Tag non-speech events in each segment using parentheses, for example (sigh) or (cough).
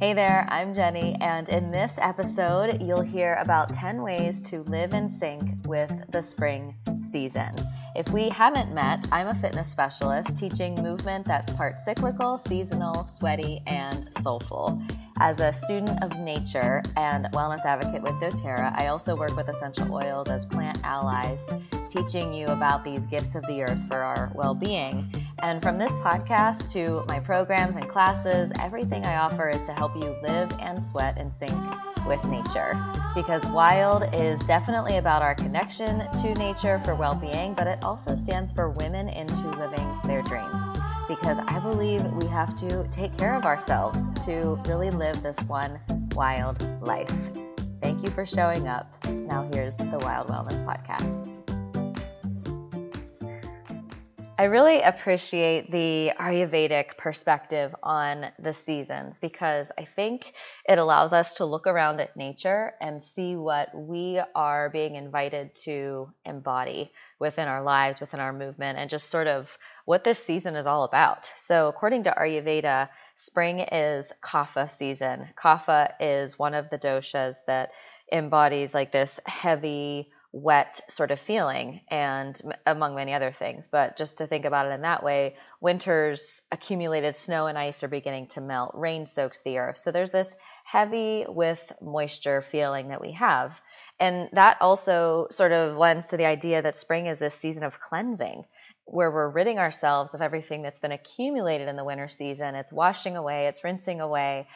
Hey there, I'm Jenny, and in this episode, you'll hear about 10 ways to live in sync with the spring season. If we haven't met, I'm a fitness specialist teaching movement that's part cyclical, seasonal, sweaty, and soulful. As a student of nature and wellness advocate with doTERRA, I also work with essential oils as plant allies, teaching you about these gifts of the earth for our well being. And from this podcast to my programs and classes, everything I offer is to help you live and sweat in sync with nature. Because wild is definitely about our connection to nature for well being, but it also stands for women into living their dreams because I believe we have to take care of ourselves to really live this one wild life. Thank you for showing up. Now, here's the Wild Wellness Podcast. I really appreciate the Ayurvedic perspective on the seasons because I think it allows us to look around at nature and see what we are being invited to embody within our lives, within our movement, and just sort of what this season is all about. So, according to Ayurveda, spring is Kapha season. Kapha is one of the doshas that embodies like this heavy, wet sort of feeling and among many other things. But just to think about it in that way winter's accumulated snow and ice are beginning to melt. Rain soaks the earth. So there's this heavy with moisture feeling that we have. And that also sort of lends to the idea that spring is this season of cleansing where we're ridding ourselves of everything that's been accumulated in the winter season. It's washing away it's rinsing away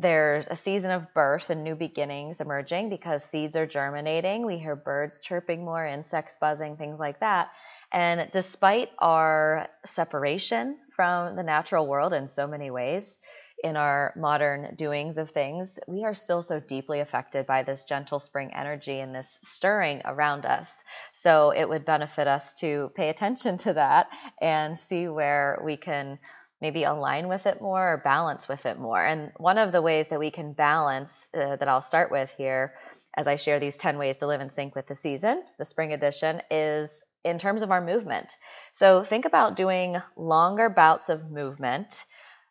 there's a season of birth and new beginnings emerging because seeds are germinating. We hear birds chirping more, insects buzzing, things like that. And despite our separation from the natural world in so many ways, in our modern doings of things, we are still so deeply affected by this gentle spring energy and this stirring around us. So it would benefit us to pay attention to that and see where we can maybe align with it more or balance with it more. And one of the ways that we can balance uh, that I'll start with here as I share these 10 ways to live in sync with the season, the spring edition, is in terms of our movement. So think about doing longer bouts of movement,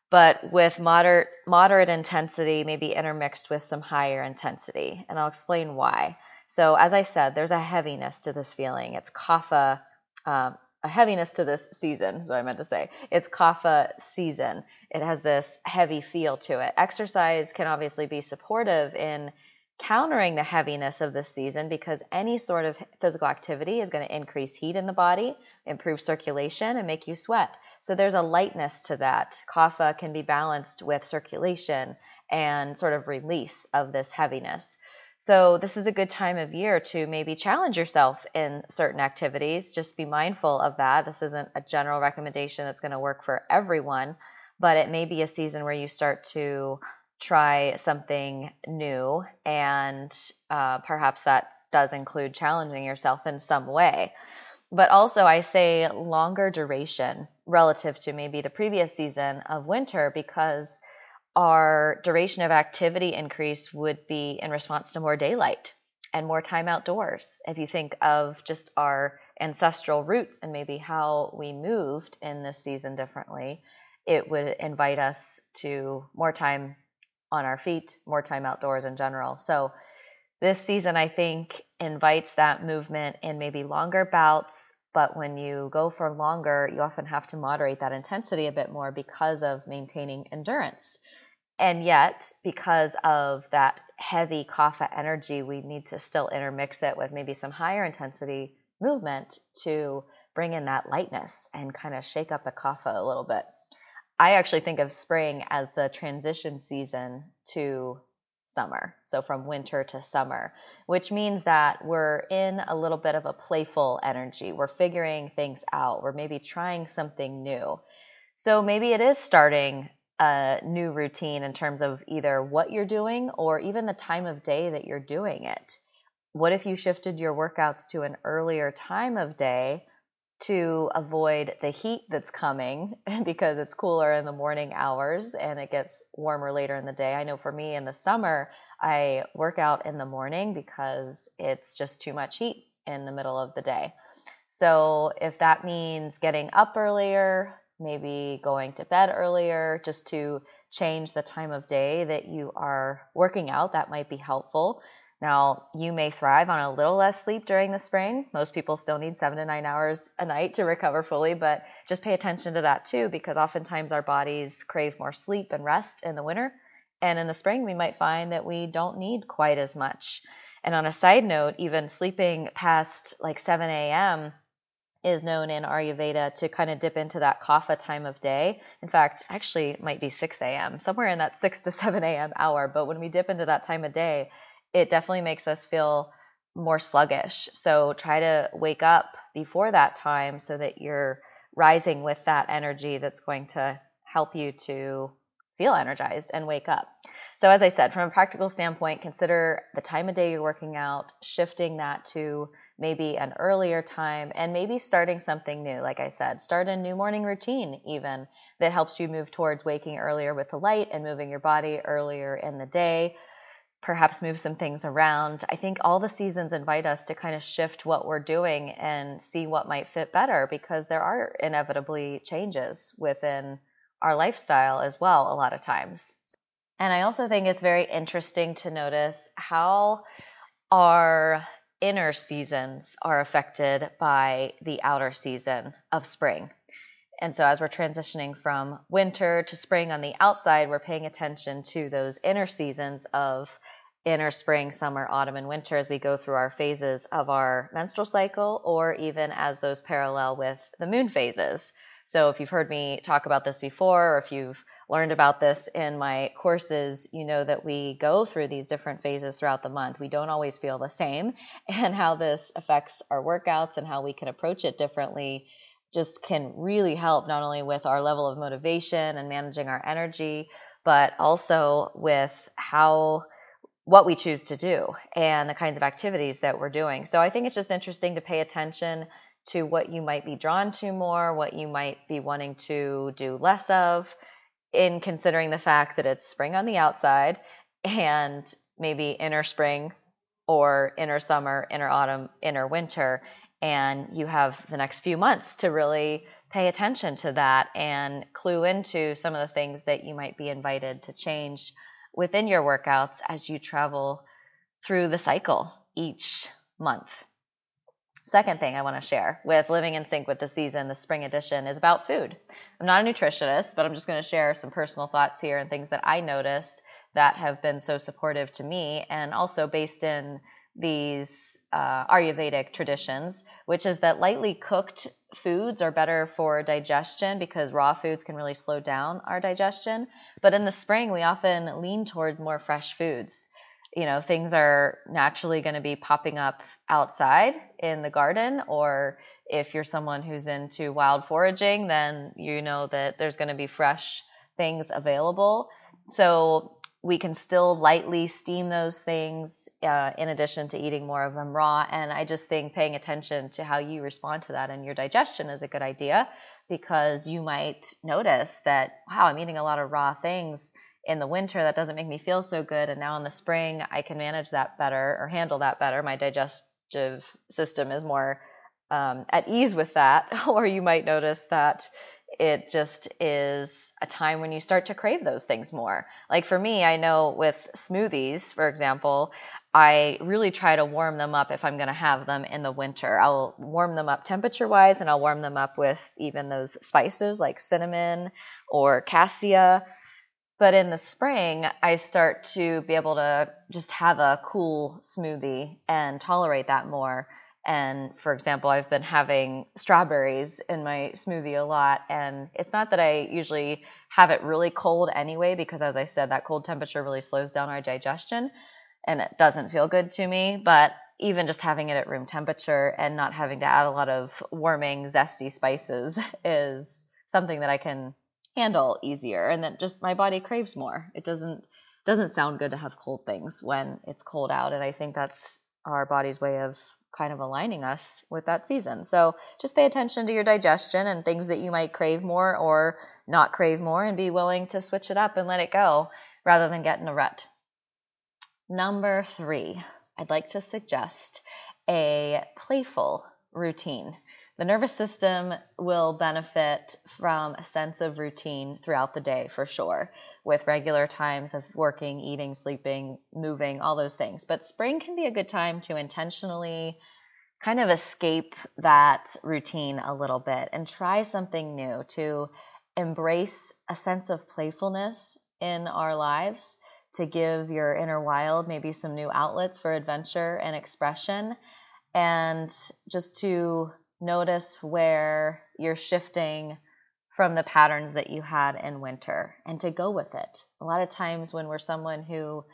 but with moderate moderate intensity, maybe intermixed with some higher intensity. And I'll explain why. So as I said, there's a heaviness to this feeling. It's kapha um, a heaviness to this season, is what I meant to say. It's kapha season. It has this heavy feel to it. Exercise can obviously be supportive in countering the heaviness of this season because any sort of physical activity is going to increase heat in the body, improve circulation, and make you sweat. So there's a lightness to that. Kapha can be balanced with circulation and sort of release of this heaviness. So, this is a good time of year to maybe challenge yourself in certain activities. Just be mindful of that. This isn't a general recommendation that's going to work for everyone, but it may be a season where you start to try something new, and uh, perhaps that does include challenging yourself in some way. But also, I say longer duration relative to maybe the previous season of winter because our duration of activity increase would be in response to more daylight and more time outdoors. If you think of just our ancestral roots and maybe how we moved in this season differently, it would invite us to more time on our feet, more time outdoors in general. So, this season, I think, invites that movement in maybe longer bouts. But when you go for longer, you often have to moderate that intensity a bit more because of maintaining endurance. And yet, because of that heavy kapha energy, we need to still intermix it with maybe some higher intensity movement to bring in that lightness and kind of shake up the kapha a little bit. I actually think of spring as the transition season to summer. So from winter to summer, which means that we're in a little bit of a playful energy. We're figuring things out. We're maybe trying something new. So maybe it is starting a new routine in terms of either what you're doing or even the time of day that you're doing it. What if you shifted your workouts to an earlier time of day to avoid the heat that's coming (laughs) because it's cooler in the morning hours and it gets warmer later in the day? I know for me in the summer, I work out in the morning because it's just too much heat in the middle of the day. So if that means getting up earlier, maybe going to bed earlier just to change the time of day that you are working out, that might be helpful. Now, you may thrive on a little less sleep during the spring. Most people still need seven to nine hours a night to recover fully, but just pay attention to that too, because oftentimes our bodies crave more sleep and rest in the winter. And in the spring, we might find that we don't need quite as much. And on a side note, even sleeping past like 7 a.m. is known in Ayurveda to kind of dip into that kapha time of day. In fact, actually, it might be 6 a.m., somewhere in that (laughs) 6 to 7 a.m. hour. But when we dip into that time of day, it definitely makes us feel more sluggish. So try to wake up before that time so that you're rising with that energy that's going to help you to feel energized and wake up. So, as I said, from a practical standpoint, consider the time of day you're working out, shifting that to maybe an earlier time, and maybe starting something new. Like I said, start a new morning routine, even that helps you move towards waking earlier with the light and moving your body earlier in the day perhaps move some things around. I think all the seasons invite us to kind of shift what we're doing and see what might fit better because there are inevitably changes within our lifestyle as well, a lot of times. And I also think it's very interesting to notice how our inner seasons are affected by the outer season of spring. And so, as we're transitioning from winter to spring on the outside, we're paying attention to those inner seasons of inner spring, summer, autumn, and winter as we go through our phases of our menstrual cycle, or even as those parallel with the moon phases. So, if you've heard me talk about this before, or if you've learned about this in my courses, you know that we go through these different phases throughout the month. We don't always feel the same, (laughs) and how this affects our workouts and how we can approach it differently just can really help not only with our level of motivation and managing our energy, but also with how what we choose to do and the kinds of activities that we're doing. So I think it's just interesting to pay attention to what you might be drawn to more, what you might be wanting to do less of, in considering the fact that it's spring on the outside and maybe inner spring or inner summer, inner autumn, inner winter and you have the next few months to really pay attention to that and clue into some of the things that you might be invited to change within your workouts as you travel through the cycle each month. Second thing I want to share with Living in Sync with the Season, the spring edition, is about food. I'm not a nutritionist, but I'm just going to share some personal thoughts here and things that I noticed that have been so supportive to me and also based in these uh, Ayurvedic traditions, which is that lightly cooked foods are better for digestion because raw foods can really slow down our digestion. But in the spring, we often lean towards more fresh foods. You know, things are naturally going to be popping up outside in the garden, or if you're someone who's into wild foraging, then you know that there's going to be fresh things available. So we can still lightly steam those things uh, in addition to eating more of them raw. And I just think paying attention to how you respond to that and your digestion is a good idea because you might notice that, wow, I'm eating a lot of raw things in the winter. That doesn't make me feel so good. And now in the spring, I can manage that better or handle that better. My digestive system is more um, at ease with that. (laughs) or you might notice that it just is a time when you start to crave those things more. Like for me, I know with smoothies, for example, I really try to warm them up if I'm going to have them in the winter. I'll warm them up temperature wise and I'll warm them up with even those spices like cinnamon or cassia. But in the spring, I start to be able to just have a cool smoothie and tolerate that more. And for example, I've been having strawberries in my smoothie a lot. And it's not that I usually have it really cold anyway, because as I said, that cold temperature really slows down our digestion and it doesn't feel good to me. But even just having it at room temperature and not having to add a lot of warming, zesty spices (laughs) is something that I can handle easier and that just my body craves more. It doesn't doesn't sound good to have cold things when it's cold out and I think that's our body's way of kind of aligning us with that season. So just pay attention to your digestion and things that you might crave more or not crave more and be willing to switch it up and let it go rather than get in a rut. Number three, I'd like to suggest a playful routine the nervous system will benefit from a sense of routine throughout the day for sure, with regular times of working, eating, sleeping, moving, all those things. But spring can be a good time to intentionally kind of escape that routine a little bit and try something new to embrace a sense of playfulness in our lives to give your inner wild maybe some new outlets for adventure and expression and just to notice where you're shifting from the patterns that you had in winter and to go with it. A lot of times when we're someone who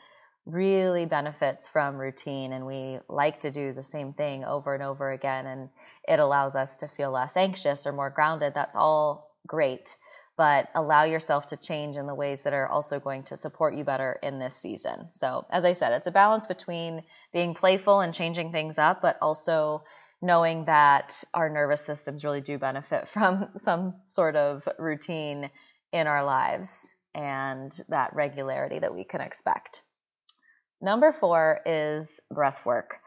really benefits from routine and we like to do the same thing over and over again and it allows us to feel less anxious or more grounded, that's all great but allow yourself to change in the ways that are also going to support you better in this season. So, as I said, it's a balance between being playful and changing things up, but also knowing that our nervous systems really do benefit (laughs) from some sort of routine in our lives and that regularity that we can expect. Number four is breath work.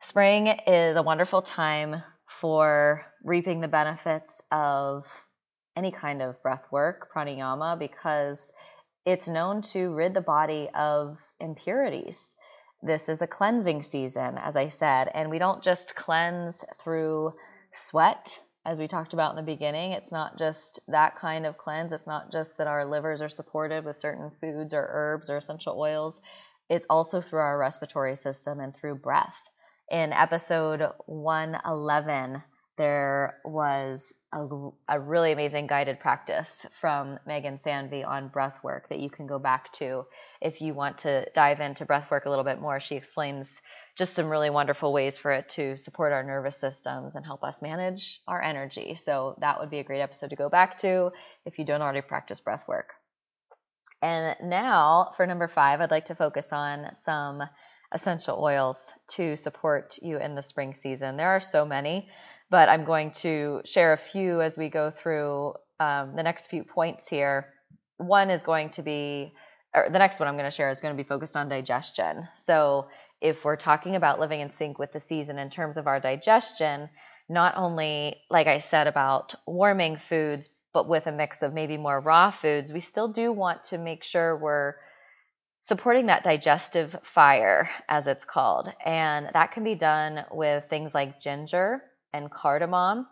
Spring is a wonderful time for reaping the benefits of any kind of breath work, pranayama, because it's known to rid the body of impurities. This is a cleansing season, as I said, and we don't just cleanse through sweat, as we talked about in the beginning. It's not just that kind of cleanse. It's not just that our livers are supported with certain foods or herbs or essential oils. It's also through our respiratory system and through breath. In episode 111, there was a, a, really amazing guided practice from Megan Sanvi on breath work that you can go back to if you want to dive into breath work a little bit more. She explains just some really wonderful ways for it to support our nervous systems and help us manage our energy. So that would be a great episode to go back to if you don't already practice breath work. And now for number five, I'd like to focus on some essential oils to support you in the spring season. There are so many but I'm going to share a few as we go through um, the next few points here. One is going to be, or the next one I'm going to share is going to be focused on digestion. So, if we're talking about living in sync with the season in terms of our digestion, not only, like I said, about warming foods, but with a mix of maybe more raw foods, we still do want to make sure we're supporting that digestive fire, as it's called. And that can be done with things like ginger, and cardamom.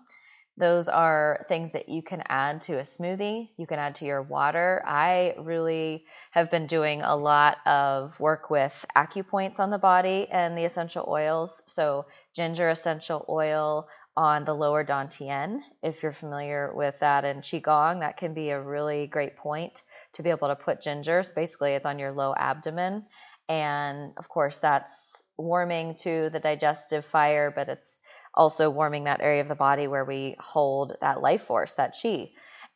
Those are things that you can add to a smoothie. You can add to your water. I really have been doing a lot of work with acupoints on the body and the essential oils. So, ginger essential oil on the lower dantian. If you're familiar with that in Qigong, that can be a really great point to be able to put ginger. So, basically, it's on your low abdomen. And of course, that's warming to the digestive fire, but it's also warming that area of the body where we hold that life force, that chi.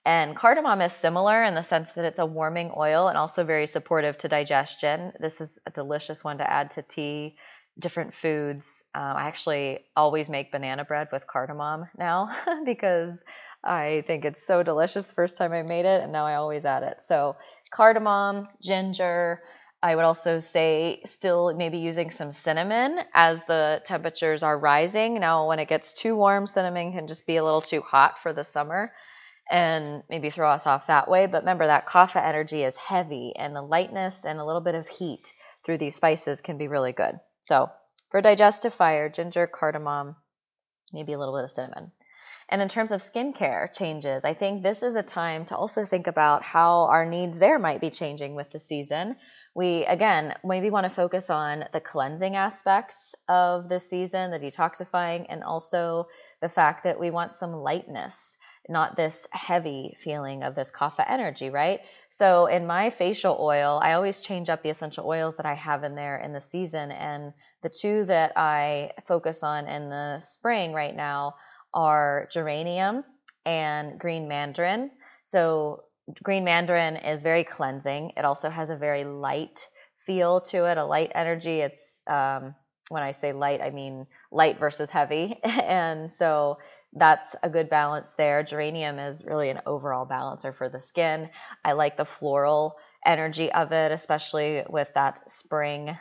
And cardamom is similar in the sense that it's a warming oil and also very supportive to digestion. This is a delicious one to add to tea, different foods. Um, I actually always make banana bread with cardamom now (laughs) because I think it's so delicious the first time I made it, and now I always add it. So, cardamom, ginger, I would also say still maybe using some cinnamon as the temperatures are rising. Now, when it gets too warm, cinnamon can just be a little too hot for the summer and maybe throw us off that way. But remember that kapha energy is heavy and the lightness and a little bit of heat through these spices can be really good. So, for digestive fire, ginger, cardamom, maybe a little bit of cinnamon. And in terms of skincare changes, I think this is a time to also think about how our needs there might be changing with the season. We, again, maybe want to focus on the cleansing aspects of the season, the detoxifying, and also the fact that we want some lightness, not this heavy feeling of this kapha energy, right? So in my facial oil, I always change up the essential oils that I have in there in the season. And the two that I focus on in the spring right now are geranium and green mandarin. So, green mandarin is very cleansing. It also has a very light feel to it, a light energy. It's um, when I say light, I mean light versus heavy. (laughs) and so that's a good balance there. Geranium is really an overall balancer for the skin. I like the floral energy of it, especially with that spring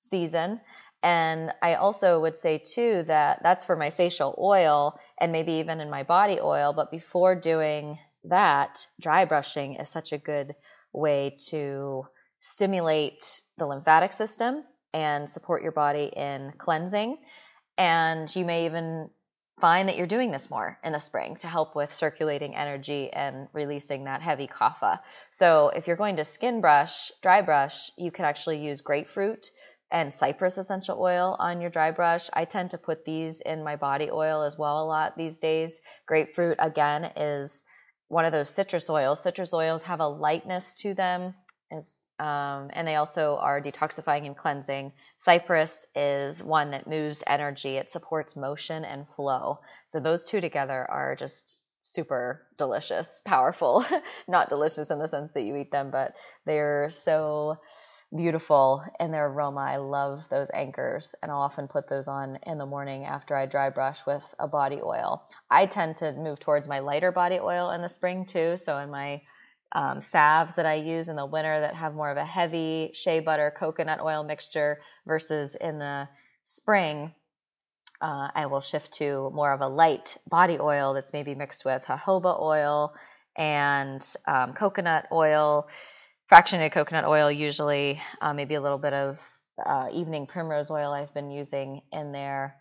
season. And I also would say too that that's for my facial oil and maybe even in my body oil. But before doing that, dry brushing is such a good way to stimulate the lymphatic system and support your body in cleansing. And you may even find that you're doing this more in the spring to help with circulating energy and releasing that heavy kapha. So if you're going to skin brush, dry brush, you can actually use grapefruit and cypress essential oil on your dry brush. I tend to put these in my body oil as well a lot these days. Grapefruit again is one of those citrus oils. Citrus oils have a lightness to them as um, and they also are detoxifying and cleansing. Cypress is one that moves energy, it supports motion and flow. So, those two together are just super delicious, powerful. (laughs) Not delicious in the sense that you eat them, but they're so beautiful in their aroma. I love those anchors, and I'll often put those on in the morning after I dry brush with a body oil. I tend to move towards my lighter body oil in the spring too. So, in my um, salves that I use in the winter that have more of a heavy shea butter coconut oil mixture versus in the spring, uh, I will shift to more of a light body oil that's maybe mixed with jojoba oil and um, coconut oil, fractionated coconut oil, usually, uh, maybe a little bit of uh, evening primrose oil I've been using in there.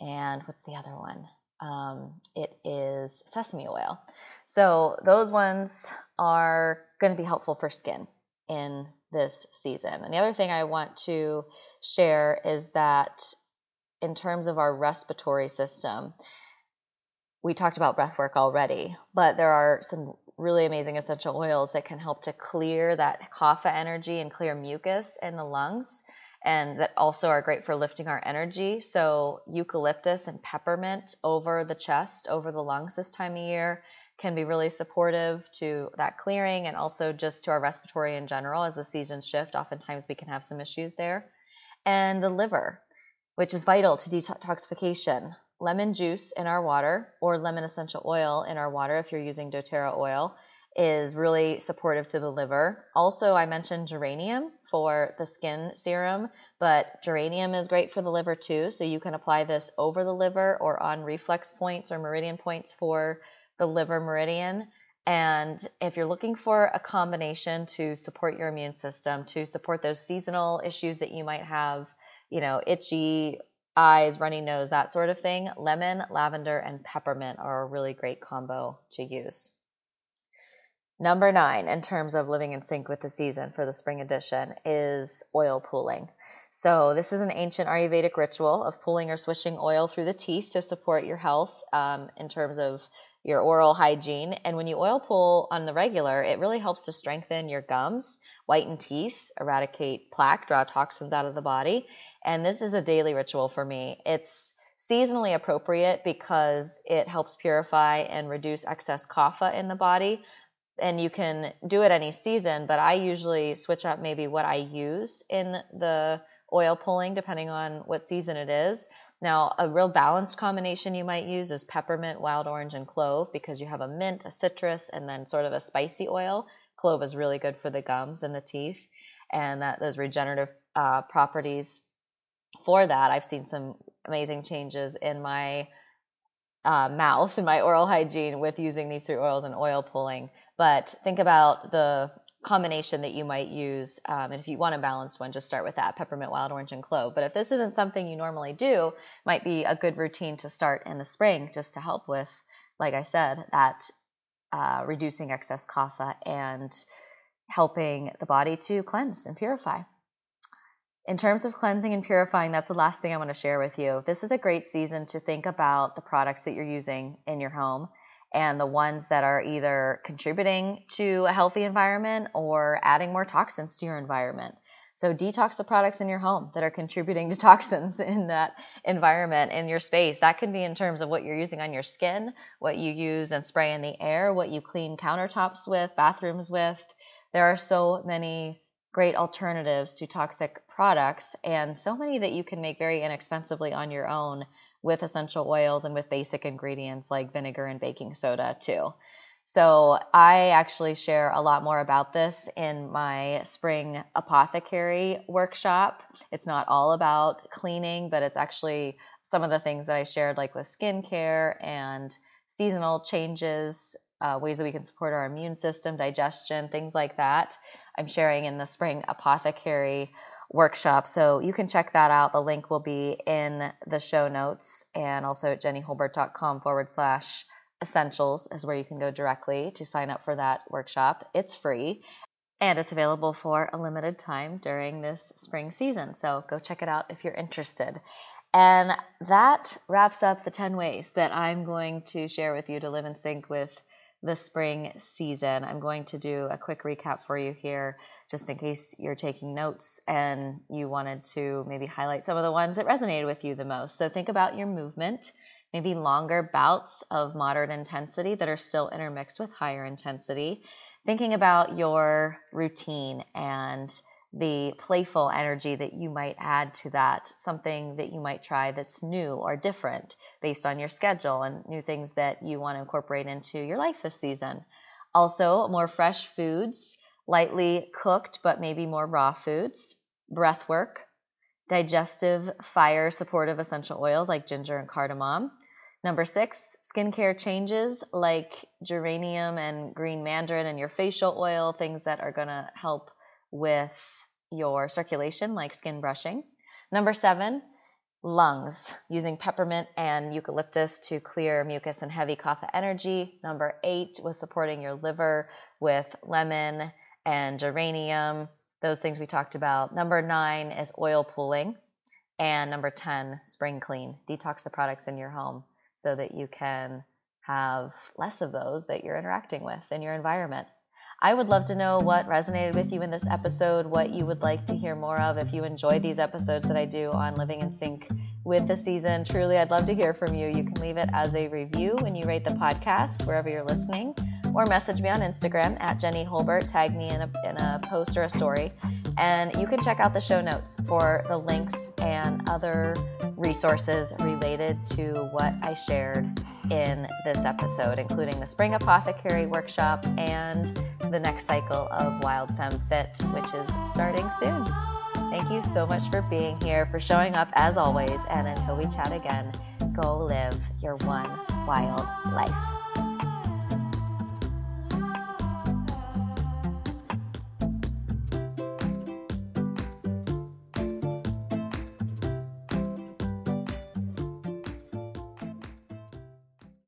And what's the other one? Um, it is sesame oil. So those ones are going to be helpful for skin in this season. And the other thing I want to share is that in terms of our respiratory system, we talked about breath work already, but there are some really amazing essential oils that can help to clear that kapha energy and clear mucus in the lungs and that also are great for lifting our energy. So, eucalyptus and peppermint over the chest, over the lungs this time of year can be really supportive to that clearing and also just to our respiratory in general as the seasons shift. Oftentimes, we can have some issues there. And the liver, which is vital to detoxification. Lemon juice in our water or lemon essential oil in our water if you're using doTERRA oil is really supportive to the liver. Also, I mentioned geranium for the skin serum, but geranium is great for the liver too. So you can apply this over the liver or on reflex points or meridian points for the liver meridian. And if you're looking for a combination to support your immune system, to support those seasonal issues that you might have, you know, itchy eyes, runny nose, that sort of thing, lemon, lavender, and peppermint are a really great combo to use. Number nine, in terms of living in sync with the season for the spring edition, is oil pulling. So, this is an ancient Ayurvedic ritual of pulling or swishing oil through the teeth to support your health um, in terms of your oral hygiene. And when you oil pull on the regular, it really helps to strengthen your gums, whiten teeth, eradicate plaque, draw toxins out of the body. And this is a daily ritual for me. It's seasonally appropriate because it helps purify and reduce excess kapha in the body and you can do it any season, but I usually switch up maybe what I use in the oil pulling depending on what season it is. Now, a real balanced combination you might use is peppermint, wild orange, and clove because you have a mint, a citrus, and then sort of a spicy oil. Clove is really good for the gums and the teeth, and that those regenerative uh, properties for that. I've seen some amazing changes in my uh, mouth (laughs) and my oral hygiene with using these three oils and oil pulling. But think about the combination that you might use. Um, and if you want a balanced one, just start with that peppermint, wild orange, and clove. But if this isn't something you normally do, might be a good routine to start in the spring just to help with, like I said, that uh, reducing excess kapha and helping the body to cleanse and purify. In terms of cleansing and purifying, that's the last thing I want to share with you. This is a great season to think about the products that you're using in your home and the ones that are either contributing to a healthy environment or adding more toxins to your environment. So detox the products in your home that are contributing to (laughs) toxins in that environment in your space. That can be in terms of what you're using on your skin, what you use and spray in the air, what you clean countertops with, bathrooms with. There are so many great alternatives to toxic products and so many that you can make very inexpensively on your own with essential oils and with basic ingredients like vinegar and baking soda too. So I actually share a lot more about this in my spring apothecary workshop. It's not all about cleaning, but it's actually some of the things that I shared, like with skincare and seasonal changes, uh, ways that we can support our immune system, digestion, things like that. I'm sharing in the spring apothecary workshop. So you can check that out. The link will be in the show notes and also at jennyholbert.com forward slash essentials is where you can go directly to sign up for that workshop. It's free and it's available for a limited time during this spring season. So go check it out if you're interested. And that wraps up the 10 ways that I'm going to share with you to live in sync with the spring season. I'm going to do a quick recap for you here, just in case you're taking notes and you wanted to maybe highlight some of the ones that resonated with you the most. So think about your movement, maybe longer bouts of moderate intensity that are still intermixed with higher intensity. Thinking about your routine and the playful energy that you might add to that, something that you might try that's new or different based on your schedule and new things that you want to incorporate into your life this season. Also, more fresh foods, lightly cooked but maybe more raw foods, breath work, digestive, fire supportive essential oils like ginger and cardamom. Number six, skincare changes like geranium and green mandarin and your facial oil, things that are going to help with your circulation, like skin brushing. Number seven, lungs, using peppermint and eucalyptus to clear mucus and heavy kapha energy. Number eight was supporting your liver with lemon and geranium, those things we talked about. Number nine is oil pulling. And number 10, spring clean. Detox the products in your home so that you can have less of those that you're interacting with in your environment. I would love to know what resonated with you in this episode, what you would like to hear more of. If you enjoyed these episodes that I do on Living in Sync with the season, truly, I'd love to hear from you. You can leave it as a review when you rate the podcast wherever you're listening, or message me on Instagram at Jenny Holbert. Tag me in a, in a post or a story. And you can check out the show notes for the links and other resources related to what I shared in this episode, including the Spring Apothecary Workshop and the next cycle of Wild Femme Fit, which is starting soon. Thank you so much for being here, for showing up as always, and until we chat again, go live your one wild life.